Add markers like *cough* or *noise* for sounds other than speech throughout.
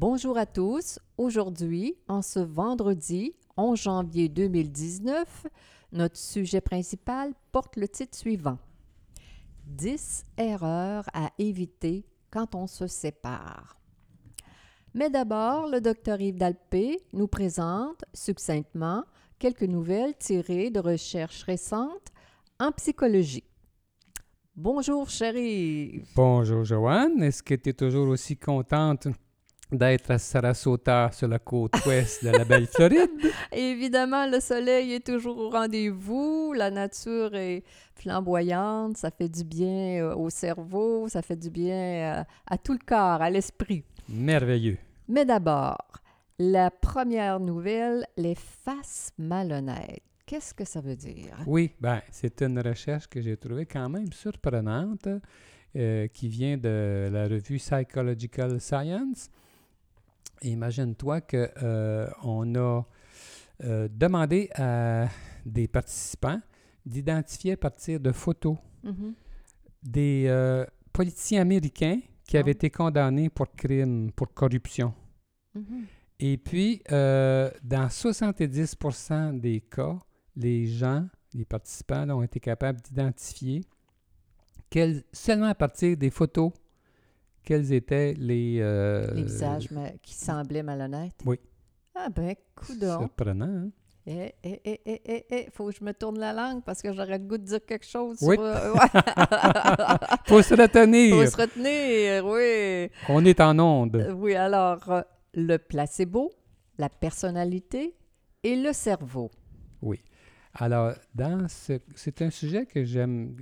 Bonjour à tous. Aujourd'hui, en ce vendredi 11 janvier 2019, notre sujet principal porte le titre suivant 10 erreurs à éviter quand on se sépare. Mais d'abord, le docteur Yves Dalpé nous présente succinctement quelques nouvelles tirées de recherches récentes en psychologie. Bonjour, chérie. Bonjour, Joanne. Est-ce que tu es toujours aussi contente d'être à Sarasota, sur la côte ouest de la belle Floride? *laughs* Évidemment, le soleil est toujours au rendez-vous, la nature est flamboyante, ça fait du bien euh, au cerveau, ça fait du bien euh, à tout le corps, à l'esprit. Merveilleux. Mais d'abord, la première nouvelle, les faces malhonnêtes. Qu'est-ce que ça veut dire? Oui, ben, c'est une recherche que j'ai trouvée quand même surprenante euh, qui vient de la revue Psychological Science. Imagine-toi qu'on euh, a euh, demandé à des participants d'identifier à partir de photos Mhm. des politiciens américains qui avaient Ah. été condamnés pour crime, pour corruption. Mhm. Et puis, euh, dans 70% des cas, les gens, les participants là, ont été capables d'identifier seulement à partir des photos quels étaient les... euh, Les visages ma- qui semblaient malhonnêtes? oui. Ah ben, coudonc. Surprenant, hein? Eh, eh, eh, eh, eh, eh, faut que je me tourne la langue parce que j'aurais le goût de dire quelque chose. Oui. sur, euh. *laughs* Faut se retenir! Faut se retenir, oui. On est en onde. Euh, Oui, alors, le placebo, la personnalité et le cerveau. Oui. Alors, dans ce, c'est un sujet que j'aime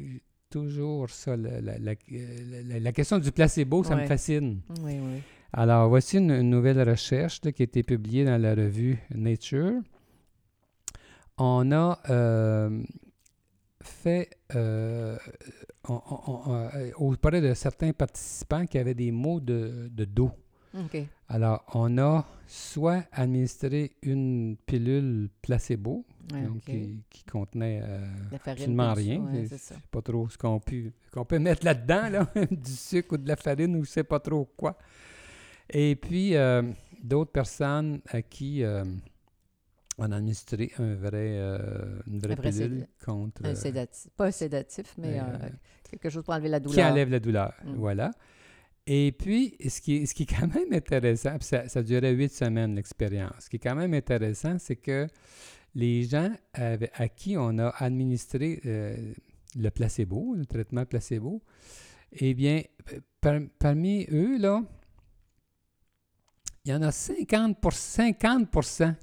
toujours, ça, la, la- la- la- question du placebo, ça me fascine. Oui, oui. Alors, voici une, une nouvelle recherche là, qui a été publiée dans la revue Nature. On a euh, fait, euh, on- on- on- euh, auprès de certains participants qui avaient des maux de, de dos. Alors, on a soit administré une pilule placebo, Ouais, donc OK. qui, qui contenait euh, absolument rien. ouais, C'est- pas trop ce qu'on peut, mettre là-dedans, là. *laughs* du sucre ou de la farine ou je sais pas trop quoi. Et puis, euh, d'autres personnes à qui euh, on a administré un vrai, euh, une vraie pilule contre... Un sédatif. Pas un sédatif, mais quelque chose pour enlever la douleur. qui enlève la douleur. Mm. Voilà. Et puis, ce qui ce qui est *laughs* quand même intéressant, puis ça, ça durait huit semaines l'expérience, ce qui est quand même intéressant, c'est que les gens à qui on a administré euh, le placebo, le traitement placebo, eh bien, par- parmi eux, là, il y en a 50 pour 50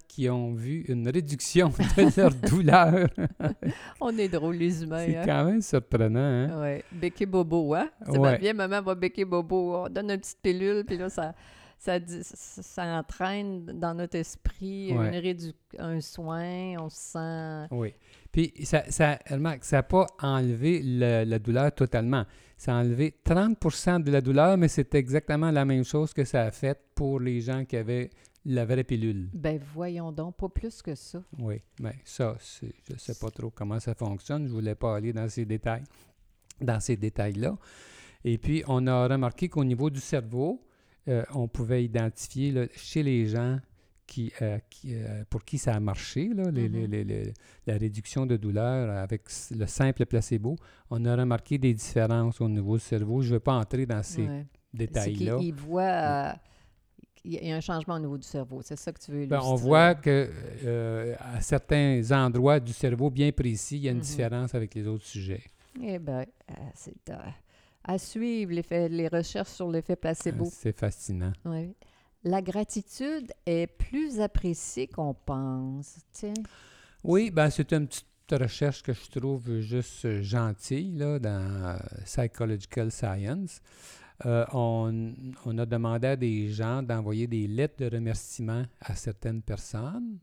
qui ont vu une réduction de *laughs* leur douleur. *laughs* On est drôles, les humains. C'est hein? quand même surprenant, hein? Ouais. Béquet bobo, hein? C'est Ouais. bien, maman va béquer bobo. On donne une petite pilule, puis là, ça, ça, dit- ça, ça entraîne dans notre esprit Ouais. une rédu- un soin, on se sent... Oui. Puis, ça, ça, remarque, ça n'a pas enlevé le- la douleur totalement. Ça a enlevé 30% de la douleur, mais c'est exactement la même chose que ça a fait pour les gens qui avaient la vraie pilule. Ben voyons donc, pas plus que ça. Oui, mais ça, c'est- je ne sais pas trop comment ça fonctionne. Je ne voulais pas aller dans ces détails, dans ces détails-là. Et puis, on a remarqué qu'au niveau du cerveau, euh, on pouvait identifier là, chez les gens qui, euh, qui, euh, pour qui ça a marché, là, les- les- Mhm. les- les- la réduction de douleur avec le simple placebo, on a remarqué des différences au niveau du cerveau. Je ne vais pas entrer dans ces Ouais. Détails-là. qu'il il voit... euh, il y a un changement au niveau du cerveau, c'est ça que tu veux Ben, on voit que euh, à certains endroits du cerveau bien précis, il y a une Mhm. différence avec les autres sujets. Eh bien, c'est euh, à suivre les recherches sur l'effet placebo. Euh, C'est fascinant. Oui. La gratitude est plus appréciée qu'on pense. Tiens. Oui, ben c'est une petite recherche que je trouve juste gentille là, dans euh, Psychological Science. euh, on, on a demandé à des gens d'envoyer des lettres de remerciement à certaines personnes,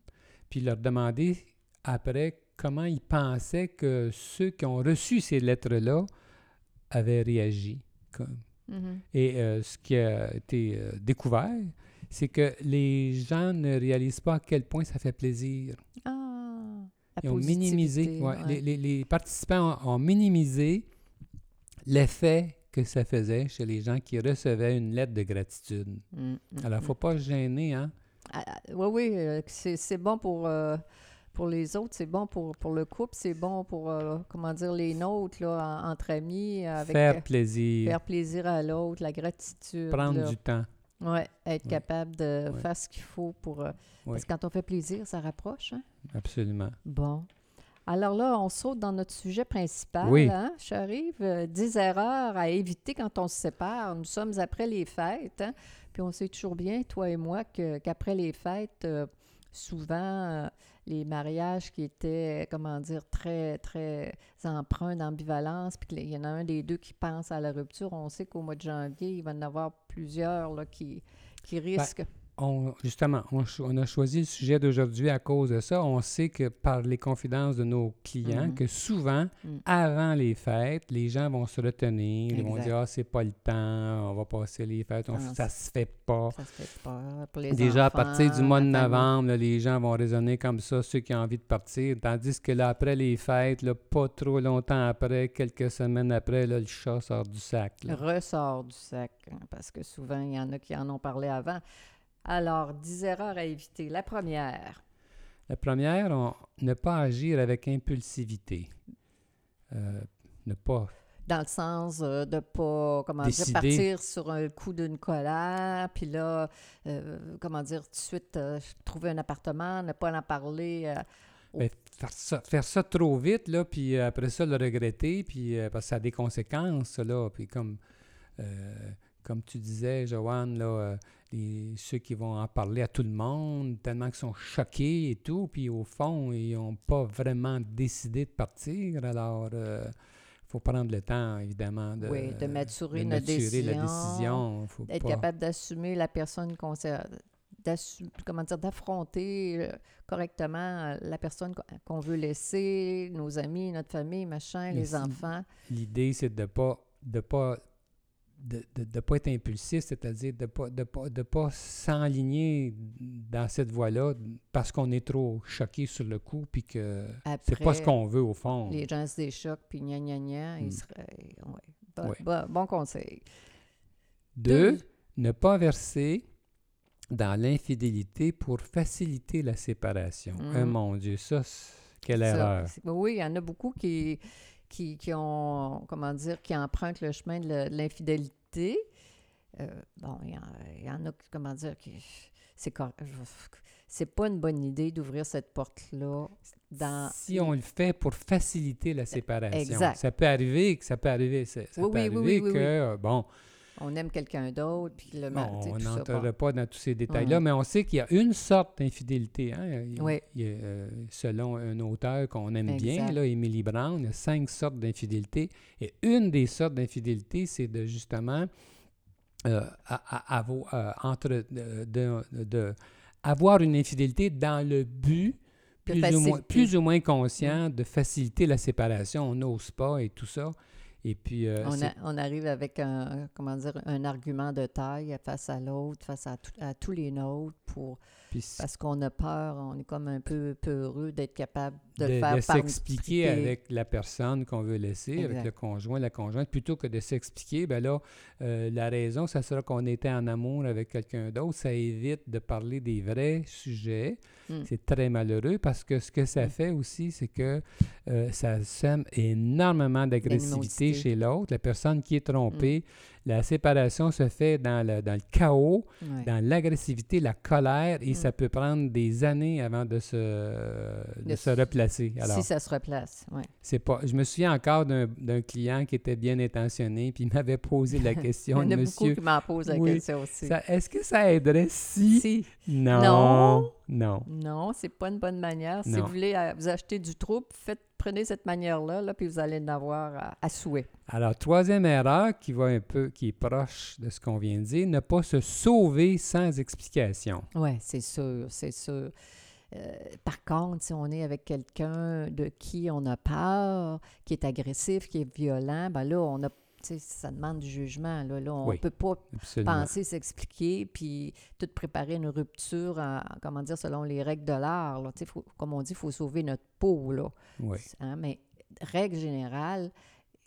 puis leur demander après comment ils pensaient que ceux qui ont reçu ces lettres-là avaient réagi. Comme- Mhm. Et euh, ce qui a été euh, découvert, c'est que les gens ne réalisent pas à quel point ça fait plaisir. Ah, Ils ont minimisé, positivité, ouais, ouais. Les, les- les participants ont, ont minimisé l'effet que ça faisait chez les gens qui recevaient une lettre de gratitude. Mm, mm, Alors, il ne mm. faut pas se gêner, hein? Ah, ah, oui, oui, euh, c'est c'est bon pour, euh, pour les autres, c'est bon pour, pour le couple, c'est bon pour, euh, comment dire, les nôtres, là, en- entre amis, avec Faire euh, plaisir, faire plaisir à l'autre, la gratitude. prendre là. du temps. Ouais, être Ouais. capable de Ouais. faire ce qu'il faut pour... euh, Ouais. Parce que quand on fait plaisir, ça rapproche, hein? Absolument. Bon. Alors là, on saute dans notre sujet principal, Oui. hein, Charive? Euh, 10 erreurs à éviter quand on se sépare. Nous sommes après les fêtes, hein? Puis on sait toujours bien, toi et moi, qu'après les fêtes, euh, souvent, euh, les mariages qui étaient, comment dire, très, très empreints d'ambivalence, puis qu'il y en a un des deux qui pense à la rupture, on sait qu'au mois de janvier, il va y en avoir plusieurs là, qui, qui risquent. On, justement, on, a choisi le sujet d'aujourd'hui à cause de ça. On sait que par les confidences de nos clients, Mhm. que souvent, Mm. avant les fêtes, les gens vont se retenir. Ils vont dire Ah, c'est pas le temps, on va passer les fêtes, on- Ah, ça se fait pas. Ça se fait pour les Déjà, à partir du mois de novembre, là, les gens vont raisonner comme ça, ceux qui ont envie de partir. Tandis que là, après les fêtes, là, pas trop longtemps après, quelques semaines après, là, le chat sort du sac. ressort du sac, hein, parce que souvent, il y en a qui en ont parlé avant. Alors, 10 erreurs à éviter. La première, La première, on- ne pas agir avec impulsivité. Euh, ne pas. dans le sens euh, de pas, comment dire, partir sur un coup d'une colère, puis là, euh, comment dire, tout de suite, euh, trouver un appartement, ne pas en parler. euh, Ben, faire, ça, faire ça trop vite, là, puis après ça, le regretter, puis parce que ça a des conséquences, là. Puis comme, comme tu disais, Joanne, là, euh, les- ceux qui vont en parler à tout le monde, tellement qu'ils sont choqués et tout, puis au fond, ils n'ont pas vraiment décidé de partir. Alors, il faut prendre le temps, évidemment, de, Oui, de maturer de notre maturer la décision, décision. Faut pas- capable d'assumer la personne qu'on comment dire, d'affronter euh, correctement euh, la personne qu'on- veut laisser, nos amis, notre famille, machin, les enfants. L'idée, c'est de pas de pas de, de- de pas être impulsif, c'est-à-dire de pas de pas de pas s'enligner dans cette voie-là parce qu'on est trop choqué sur le coup puis que c'est pas ce qu'on veut au fond. Les gens se déchoquent, puis gna gna gna, ils Mm. seraient- ouais. Bon, Ouais. bon- bon conseil. Deux, ne pas verser dans l'infidélité pour faciliter la séparation. Eh, mon Dieu, ça, quelle Ça, erreur. Oui, il y en a beaucoup qui, qui, qui ont, comment dire, qui empruntent le chemin de l'infidélité. Euh, bon, il y, y en a, comment dire, qui, c'est c'est pas une bonne idée d'ouvrir cette porte-là dans... Si on le fait pour faciliter la séparation, Exact. ça peut arriver que ça peut arriver, ça, ça Oui, peut oui, arriver oui, que euh, bon, On aime quelqu'un d'autre, puis le Bon, on n'entrera pas dans tous ces détails-là, mais on sait qu'il y a une sorte d'infidélité. Hein? Oui. il y a, euh, selon un auteur qu'on aime bien, là, Emily Brown, il y a cinq sortes d'infidélité. Et une des sortes d'infidélité, c'est de justement euh, à- à- avo- euh, entre, de, de- de- avoir une infidélité dans le but De plus ou, moins, faciliter. Plus ou moins conscient de faciliter la séparation. On n'ose pas et tout ça. Et puis, euh, On, a- on arrive avec un, comment dire, un argument de taille face à l'autre, face à, tout- à tous les nôtres, pour, parce qu'on a peur, on est comme un peu peureux d'être capable de, de, le faire de s'expliquer expliquer. avec la personne qu'on veut laisser, avec le conjoint, la conjointe, plutôt que de s'expliquer, ben là, euh, la raison, ça sera qu'on était en amour avec quelqu'un d'autre. Ça évite de parler des vrais sujets. Mm. C'est très malheureux parce que ce que ça Mm. fait aussi, c'est que euh, ça sème énormément d'agressivité chez l'autre. La personne qui est Mm. trompée, la séparation se fait dans le, dans le chaos, dans l'agressivité, la colère, et. Ça peut prendre des années avant de se, de De se replacer. Alors, si ça se replace, oui. c'est pas. Je me souviens encore d'un client qui était bien intentionné, puis il m'avait posé la *laughs* Il y question, en a beaucoup qui m'en posent la Oui, question aussi. est-ce que ça aiderait si... Si. Non. Non? Non. Non, c'est pas une bonne manière. Si vous voulez euh, vous acheter du trouble, faites prenez cette manière-là, là, puis vous allez en avoir à, à souhait. Alors, troisième erreur qui va un peu, qui est proche de ce qu'on vient de dire, ne pas se sauver sans explication. Oui, c'est sûr, c'est sûr. Euh, par contre, si on est avec quelqu'un de qui on a peur, qui est agressif, qui est violent, ben là, on a, ça demande du jugement. Là, là on ne Oui. peut pas Absolument. penser, s'expliquer, puis tout préparer une rupture, en- comment dire, selon les règles de l'art. comme on dit, il faut sauver notre peau. Là. Oui. Hein, mais règle générale,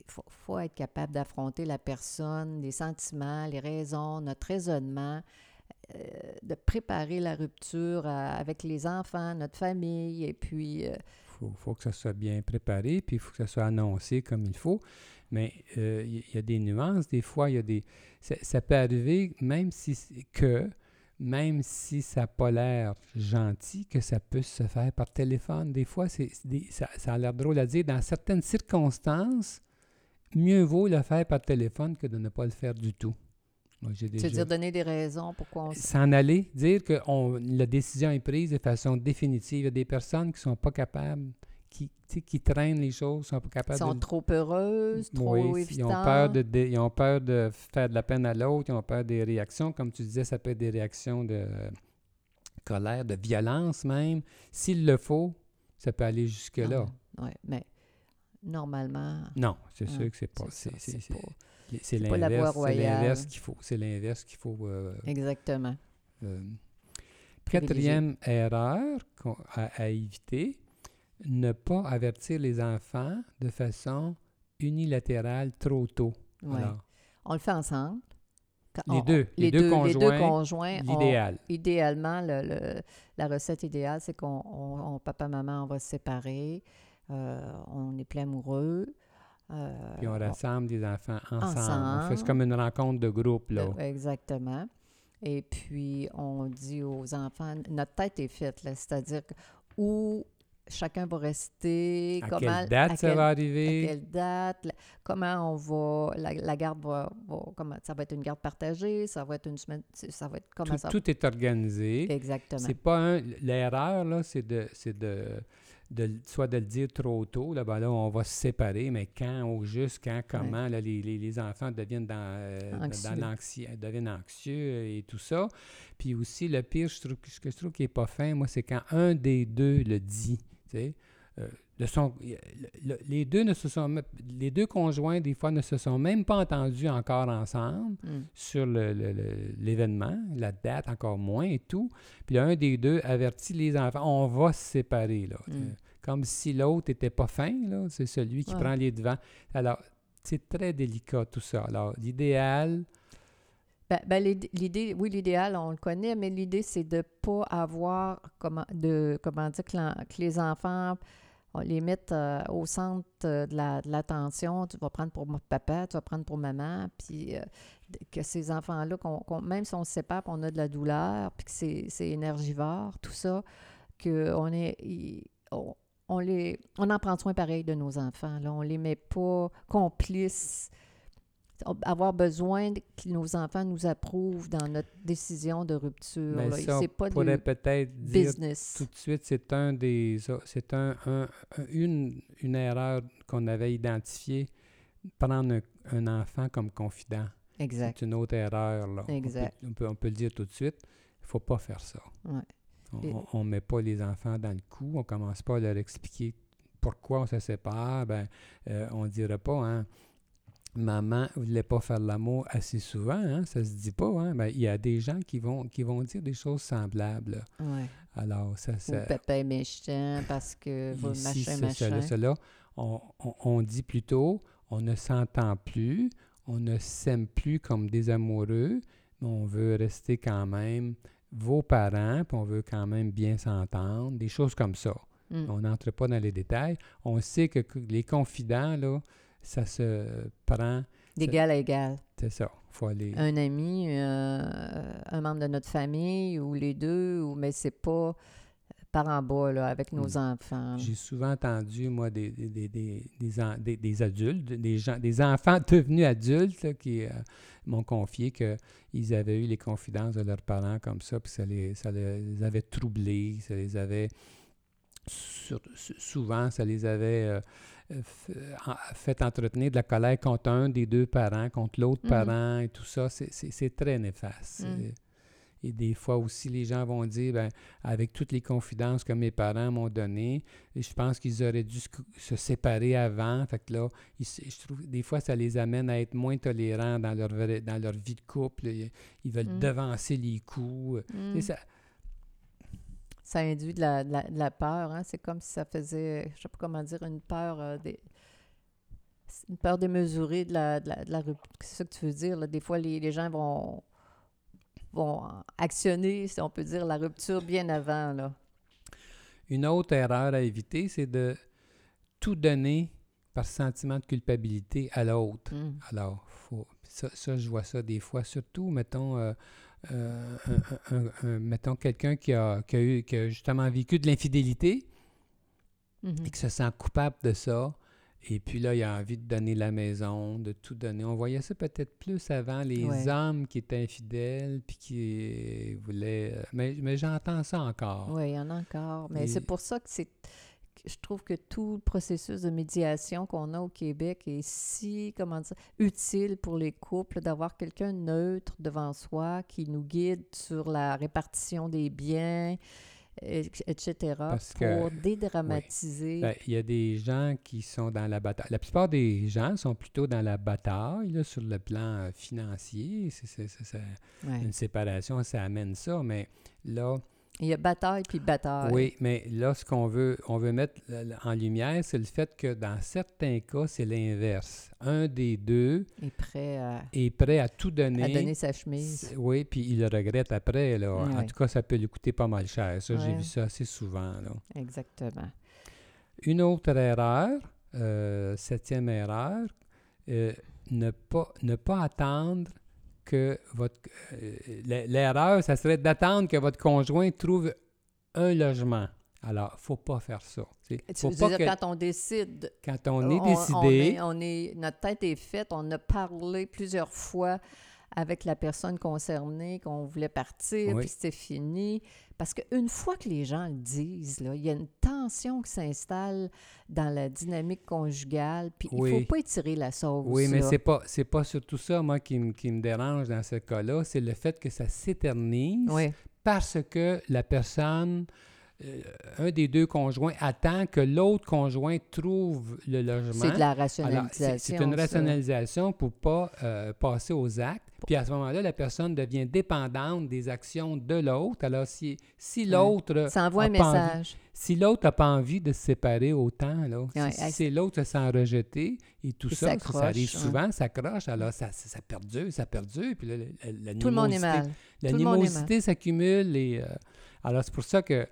il faut, faut être capable d'affronter la personne, les sentiments, les raisons, notre raisonnement, euh, de préparer la rupture euh, avec les enfants, notre famille, et puis... euh, faut, faut que ça soit bien préparé, puis il faut que ça soit annoncé comme il faut. Mais euh, il y, a des nuances. Des fois, il y a des. Ça, ça peut arriver, même si que, même si ça n'a pas l'air gentil, que ça peut se faire par téléphone. Des fois, c'est, ça, ça a l'air drôle à dire. Dans certaines circonstances, mieux vaut le faire par téléphone que de ne pas le faire du tout. C'est-à-dire donner des raisons pourquoi on... s'en aller, dire que on- la décision est prise de façon définitive. Il y a des personnes qui sont pas capables, qui, traînent les choses, sont pas capables sont de... trop heureuses, trop Oui, ils ont, peur de, ils ont peur de faire de la peine à l'autre, ils ont peur des réactions. Comme tu disais, ça peut être des réactions de colère, de violence même. S'il le faut, ça peut aller jusque-là. Oui, mais normalement... Non, c'est Ah, sûr que c'est pas. c'est l'inverse. C'est royale. l'inverse qu'il faut. C'est l'inverse qu'il faut. euh, Exactement. Euh, quatrième erreur à éviter, ne pas avertir les enfants de façon unilatérale trop tôt. Ouais. Alors, On le fait ensemble. Les deux, les, deux, conjoints, deux conjoints, on- l'idéal. idéalement, le- le- la recette idéale, c'est qu'on, on- on- papa, maman, on va se séparer. euh, on est plein amoureux. euh, Puis on rassemble les enfants ensemble. On fait Ensemble. c'est comme une rencontre de groupe. Là. Euh, Exactement. Et puis, on dit aux enfants, notre tête est faite, là, c'est-à-dire que où chacun va rester, à comment, quelle date à ça va à arriver? quelle date, la- comment on va, la, la garde va, va- comment, ça va être une garde partagée, ça va être une semaine, ça va être comment Tout, ça tout est organisé. Exactement. C'est pas un. L'erreur, là, c'est de, c'est de, de, soit de le dire trop tôt, là, ben là, on va se séparer, mais quand, au juste, quand, comment, là, les, les, les enfants deviennent dans, euh, dans Anxieux. l'anxi- deviennent anxieux et tout ça. Puis aussi, le pire, je trouve, ce que je trouve qui est pas fin, moi, c'est quand un des deux le dit. Euh, de son, le- le- les deux ne se sont les deux conjoints des fois ne se sont même pas entendus encore ensemble Mm. sur l'événement, la date encore moins et tout. Puis un des deux avertit les enfants, on va se séparer, là. Mm. Euh, Comme si l'autre n'était pas fin, là. C'est celui qui Ouais. prend les devants. Alors, c'est très délicat tout ça. Alors, l'idéal, Ben, ben, l'id- l'idée, oui, l'idéal, on le connaît, mais l'idée, c'est de ne pas avoir, comment, de, comment dire, que, les enfants, on les mette euh, au centre euh, de la- de l'attention. tu vas prendre pour papa, tu vas prendre pour maman, puis euh, que ces enfants-là, qu'on- même si on se sépare, qu'on a de la douleur, puis que c'est c'est énergivore, tout ça, qu'on est... on, on les, on en prend soin pareil de nos enfants. Là. On les met pas complices avoir besoin que nos enfants nous approuvent dans notre décision de rupture. mais là. ça, C'est pas on pourrait peut-être dire business. tout de suite, c'est un des, c'est un, un- un- une, une erreur qu'on avait identifiée, prendre un, un enfant comme confident. Exact. C'est une autre erreur. Là. On peut- Exact. On peut, on peut le dire tout de suite. Il ne faut pas faire ça. Ouais. On ne met pas les enfants dans le coup. On ne commence pas à leur expliquer pourquoi on se sépare. Ben, euh, on ne dirait pas, hein, maman ne voulait pas faire l'amour assez souvent. Hein, ça ne se dit pas. Hein. Ben, il y a des gens qui vont, qui vont dire des choses semblables. Ouais. Alors, ça, Ou ça, papa est méchant parce que vous ici, machin, machin. cela, cela, on, on- on dit plutôt, on ne s'entend plus, on ne s'aime plus comme des amoureux, mais on veut rester quand même vos parents, puis on veut quand même bien s'entendre, des choses comme ça. Mm. On n'entre pas dans les détails. On sait que que les confidents, là, ça se prend, D'égal à égal. c'est ça, faut aller... Un ami, euh, un membre de notre famille, ou les deux, ou, mais c'est pas par en bas, là, avec nos Mm. enfants. J'ai souvent entendu, moi, des, des, des, des, adultes, des, gens, des enfants devenus adultes là, qui euh, m'ont confié qu'ils avaient eu les confidences de leurs parents comme ça, puis ça les, ça les avait troublés, ça les avait sur- souvent, ça les avait euh, fait entretenir de la colère contre un des deux parents, contre l'autre Mhm. parent et tout ça. C'est- très néfaste. Mm. Et- des fois aussi, les gens vont dire, ben, avec toutes les confidences que mes parents m'ont données, je pense qu'ils auraient dû se, séparer avant. Fait que là, ils je trouve des fois, ça les amène à être moins tolérants dans leur, dans leur vie de couple. Ils, ils veulent Mm. devancer les coups. Mm. Ça, Ça induit de la, de la- de la peur. Hein? C'est comme si ça faisait, je sais pas comment dire, une peur euh, des. Une peur démesurée de la, de la, de. C'est ça que tu veux dire. là. Des fois, les, les gens vont, vont actionner, si on peut dire, la rupture bien avant. Là. Une autre erreur à éviter, c'est de tout donner par sentiment de culpabilité à l'autre. Mm. Alors, faut, ça, ça, je vois ça des fois, surtout, mettons, euh, euh, un- un- un- mettons quelqu'un qui a, qui, a eu, qui a justement vécu de l'infidélité Mhm. et qui se sent coupable de ça. Et puis là, il a envie de donner la maison, de tout donner. On voyait ça peut-être plus avant, les Ouais. hommes qui étaient infidèles, puis qui voulaient... euh, Mais, mais j'entends ça encore. Oui, il y en a encore. Mais Et- c'est pour ça que c'est. Je trouve que tout le processus de médiation qu'on a au Québec est si, comment dire, utile pour les couples d'avoir quelqu'un neutre devant soi qui nous guide sur la répartition des biens, et- etc., Parce pour que- dédramatiser. Ben, Il y a des gens qui sont dans la bataille. La plupart des gens sont plutôt dans la bataille là, sur le plan euh, financier. C'est- c'est-. Une séparation, ça amène ça. Mais là, Il y a bataille puis bataille. oui, mais là, ce qu'on veut, on veut mettre en lumière, c'est le fait que dans certains cas, c'est l'inverse. Un des deux est prêt à, est prêt à tout donner. à donner sa chemise. Oui, puis il le regrette après. Là. En tout cas, ça peut lui coûter pas mal cher. Ça, j'ai vu ça assez souvent. Là. Exactement. Une autre erreur, euh, septième erreur, euh, ne, pas, ne pas attendre que votre... euh, L'erreur, ça serait d'attendre que votre conjoint trouve un logement. Alors, faut pas faire ça. Tu Faut veux pas dire, que quand on décide quand on est On- décidé, On est, on est- notre tête est faite. On a parlé plusieurs fois avec la personne concernée qu'on voulait partir, Oui. puis c'était fini. Parce qu'une fois que les gens le disent, là, il y a une tension qui s'installe dans la dynamique conjugale, puis il ne faut pas étirer la sauce. Oui, mais là. c'est pas c'est pas surtout ça, moi, qui, me- qui me dérange dans ce cas-là. C'est le fait que ça s'éternise Oui, parce que la personne, un des deux conjoints, attend que l'autre conjoint trouve le logement. c'est de la rationalisation. c'est une ça. rationalisation pour pas euh, passer aux actes. Puis à ce moment-là, la personne devient dépendante des actions de l'autre. Alors, si, si Ouais. l'autre Ça envoie a un envie- message. si l'autre n'a pas envie de se séparer autant, là, si- Ouais, l'autre se sent rejeté et tout ça, ça, arrive souvent, ça accroche, alors ça, ça, ça perdure, ça perdure, puis là, la- la- Tout le monde est mal. La Tout le monde est mal. L'animosité s'accumule et euh, alors c'est pour ça que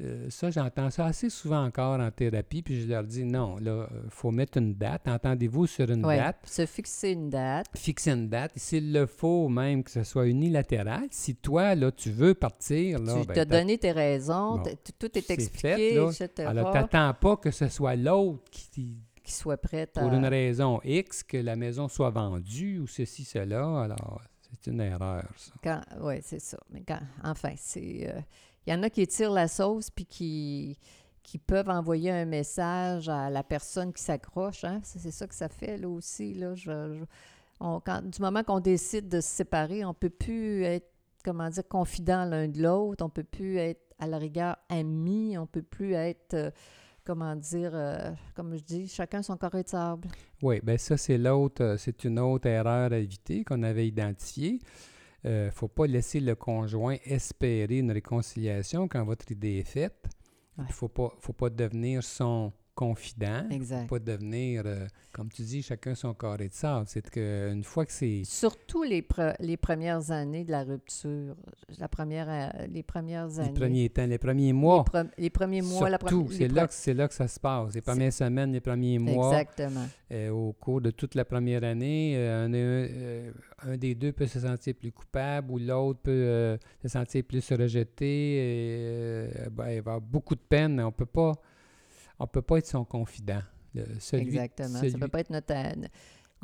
euh, ça, j'entends ça assez souvent encore en thérapie, puis je leur dis non, là, il faut mettre une date. Entendez-vous sur une Ouais, date, Se fixer une date. fixer une date. S'il le faut, même que ce soit unilatéral, si toi, là, tu veux partir, là, tu ben, t'as donné tes raisons, Bon, tout est expliqué, fait, là. etc. alors t'attends pas que ce soit l'autre qui, soit prêt à... pour une raison X, que la maison soit vendue ou ceci, cela. Alors, c'est une erreur, ça. Oui, c'est ça. Mais quand, enfin, c'est. euh, Il y en a qui tirent la sauce puis qui, qui peuvent envoyer un message à la personne qui s'accroche. Hein? C'est, ça que ça fait, là aussi. Là. Du moment qu'on décide de se séparer, on ne peut plus être, comment dire, confident l'un de l'autre. On ne peut plus être, à la rigueur, amis. On ne peut plus être, euh, comment dire, euh, comme je dis, chacun son carré de sable. Oui, bien ça, c'est l'autre, euh, c'est une autre erreur à éviter qu'on avait identifiée. Il ne faut pas laisser le conjoint espérer une réconciliation quand votre idée est faite. Il Ouais. ne faut pas, faut pas devenir son confident. Exact. pas devenir, euh, comme tu dis, chacun son carré de sable. C'est qu'une fois que c'est... Surtout les, pre- les premières années de la rupture, la première, euh, les premières Les années. premiers temps, les premiers mois. Les, pre- les premiers mois, la Surtout, pre- c'est les là, pre- c'est là que ça se passe. Les premières semaines, les premiers mois. Exactement. Euh, au cours de toute la première année, euh, un, un des deux peut se sentir plus coupable ou l'autre peut se sentir plus rejeté. Et, ben, il va avoir beaucoup de peine. On peut pas, on peut pas être son confident. Celui- Exactement. Ça ne peut pas être notre, a-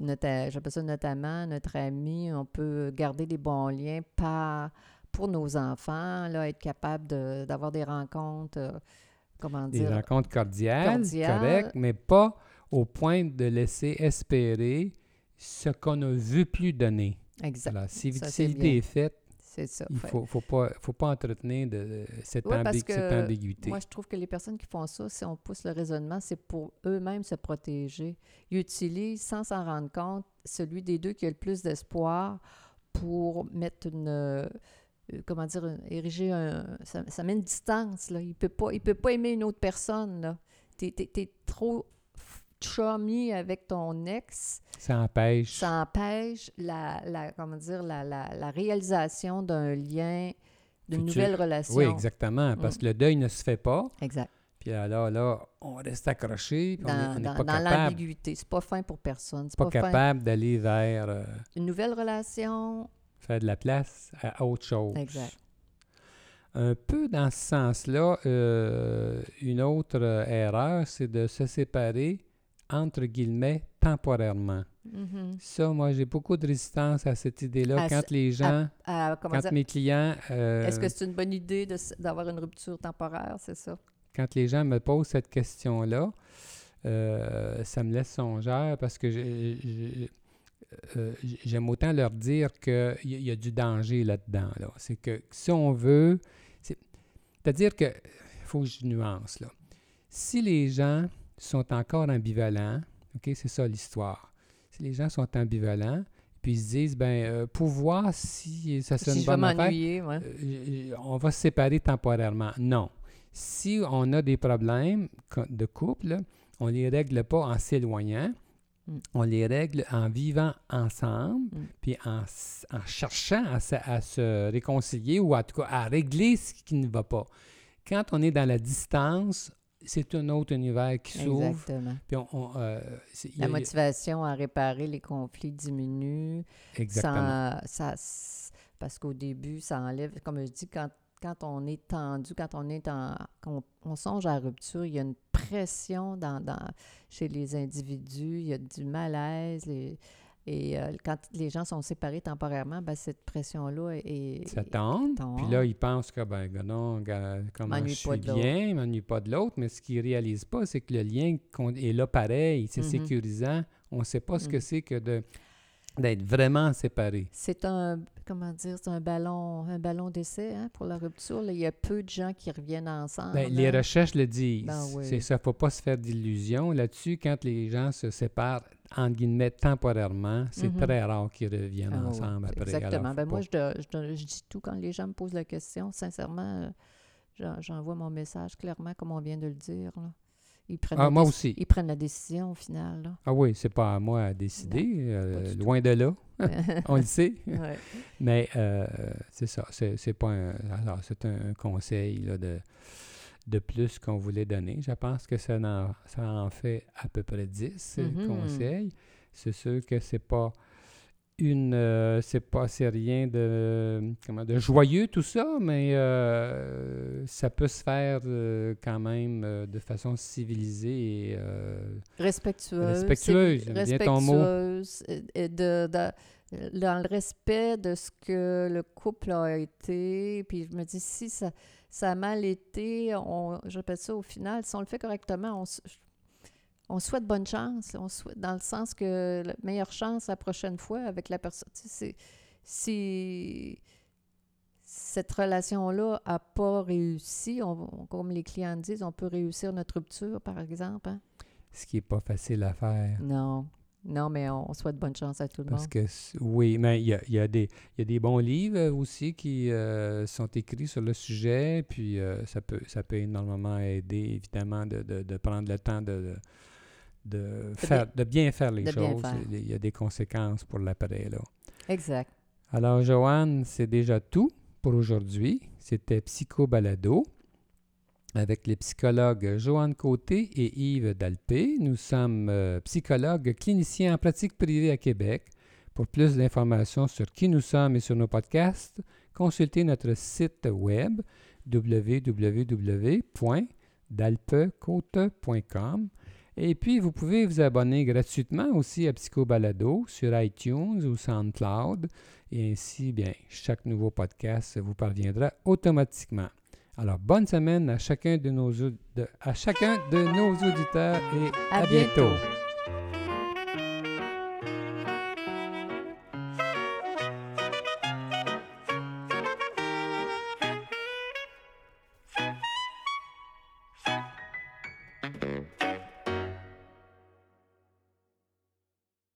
notre a- j'appelle ça notre amant, notre ami. On peut garder des bons liens par, pour nos enfants, là, être capable de- d'avoir des rencontres. euh, comment des dire, rencontres cordiales, cordiales. correctes, mais pas au point de laisser espérer ce qu'on ne veut plus donner. exact. Voilà. Si, Ça, si est faite, C'est ça. il Fait- faut, faut pas, faut pas entretenir de, cette, Ouais, cette ambiguïté. Moi, je trouve que les personnes qui font ça, si on pousse le raisonnement, c'est pour eux-mêmes se protéger. Ils utilisent, sans s'en rendre compte, celui des deux qui a le plus d'espoir pour mettre une. euh, comment dire, ériger un. Ça, ça met une distance, là. Il peut pas, il peut pas aimer une autre personne, là. T'es, t'es- t'es trop chummy avec ton ex, ça empêche. ça empêche la, la- comment dire, la, la, la réalisation d'un lien, d'une nouvelle relation. Oui, exactement. Parce Mm. que le deuil ne se fait pas. Exact. Puis alors là, on reste accroché. puis on est- dans, on n'est dans- pas dans l'ambiguïté. C'est pas fin pour personne. C'est pas pas, capable d'aller vers euh, Une nouvelle relation. faire de la place à autre chose. Exact. Un peu dans ce sens-là, euh, une autre euh, erreur, c'est de se séparer entre guillemets temporairement. Mhm. Ça, moi, j'ai beaucoup de résistance à cette idée-là. Quand les gens, quand dire? mes clients, euh, Est-ce que c'est une bonne idée d'avoir une rupture temporaire, c'est ça? quand les gens me posent cette question-là, euh, ça me laisse songeur parce que euh, j'aime autant leur dire qu'il y, a- y a du danger là-dedans. Là. C'est que si on veut, c'est- c'est-à-dire que, il faut que je nuance là. Si les gens sont encore ambivalents, ok, c'est ça l'histoire. Si les gens sont ambivalents, puis ils se disent, ben, euh, pour voir si ça serait Si bonne affaire, ouais. euh, on va se séparer temporairement. Non. Si on a des problèmes de couple, on les règle pas en s'éloignant. Mm. On les règle en vivant ensemble, Mm. puis en, en cherchant à se, à se réconcilier ou en tout cas à régler ce qui ne va pas. Quand on est dans la distance, c'est un autre univers qui s'ouvre. Exactement. Puis on, on, euh, La motivation à réparer les conflits diminue. Exactement. Ça parce qu'au début, ça enlève, comme je dis, quand, quand on est tendu, quand on est en. quand on, on songe à la rupture, il y a une pression dans, dans- chez les individus, il y a du malaise. les- et euh, quand les gens sont séparés temporairement, ben, cette pression-là est. Ça tombe, puis là, ils pensent que, ben, gars, non, comment je suis bien, m'ennuie pas de l'autre, mais ce qu'ils réalisent pas, c'est que le lien est là pareil, c'est Mhm. sécurisant. On ne sait pas ce que Mhm. c'est que de d'être vraiment séparés. C'est un, comment dire, c'est un ballon, un ballon d'essai hein, pour la rupture. là. Il y a peu de gens qui reviennent ensemble. Ben, les hein. recherches le disent. Ben oui. C'est ça, il ne faut pas se faire d'illusions là-dessus. Quand les gens se séparent, entre guillemets, temporairement, c'est Mhm. très rare qu'ils reviennent Ah oui, ensemble après. Exactement. Alors, Ben, moi, pas- je, dis tout quand les gens me posent la question. Sincèrement, euh, j'en- j'envoie mon message clairement, comme on vient de le dire. là. Ils prennent, Ah, la moi aussi. ils prennent la décision au final. là. Ah oui, c'est pas à moi à décider, euh, tout. loin de là, *laughs* on le sait. *laughs* Ouais. Mais euh, c'est ça, c'est c'est pas un. Alors, c'est un, conseil là, de, de plus qu'on voulait donner. Je pense que ça en, ça en fait à peu près 10 euh, Mhm. conseils. C'est sûr que c'est pas une. euh, c'est pas. C'est rien de. Comment, de joyeux tout ça, mais euh, ça peut se faire euh, quand même de façon civilisée et. Respectueuse. Respectueuse, bien ton mot. de, de- dans le respect de ce que le couple a été. Puis je me dis, si ça, ça a mal été, on, je répète ça au final, si on le fait correctement, on, s- on souhaite bonne chance. On souhaite, dans le sens que la meilleure chance la prochaine fois avec la personne. Si cette relation-là n'a pas réussi, on- on- comme les clients disent, on peut réussir notre rupture, par exemple. hein? ce qui n'est pas facile à faire. Non. Non, mais on souhaite bonne chance à tout le Parce monde. que c- oui, mais il y a, il y a des, il y a des bons livres euh, aussi qui euh, sont écrits sur le sujet, puis euh, ça, peut, ça peut énormément aider, évidemment, de, de- de prendre le temps de, de, de faire, de bien faire les de choses. faire. Il y a des conséquences pour là. Exact. Alors, Joanne, c'est déjà tout pour aujourd'hui. C'était Psycho Balado avec les psychologues Joanne Côté et Yves Dalpé. Nous sommes euh, psychologues cliniciens en pratique privée à Québec. Pour plus d'informations sur qui nous sommes et sur nos podcasts, consultez notre site web www.dalpecote.com. Et puis, vous pouvez vous abonner gratuitement aussi à Psycho Balado sur iTunes ou SoundCloud. Et ainsi, bien, chaque nouveau podcast vous parviendra automatiquement. Alors, bonne semaine à chacun de nos, au- de- à chacun de nos auditeurs et À à, bientôt.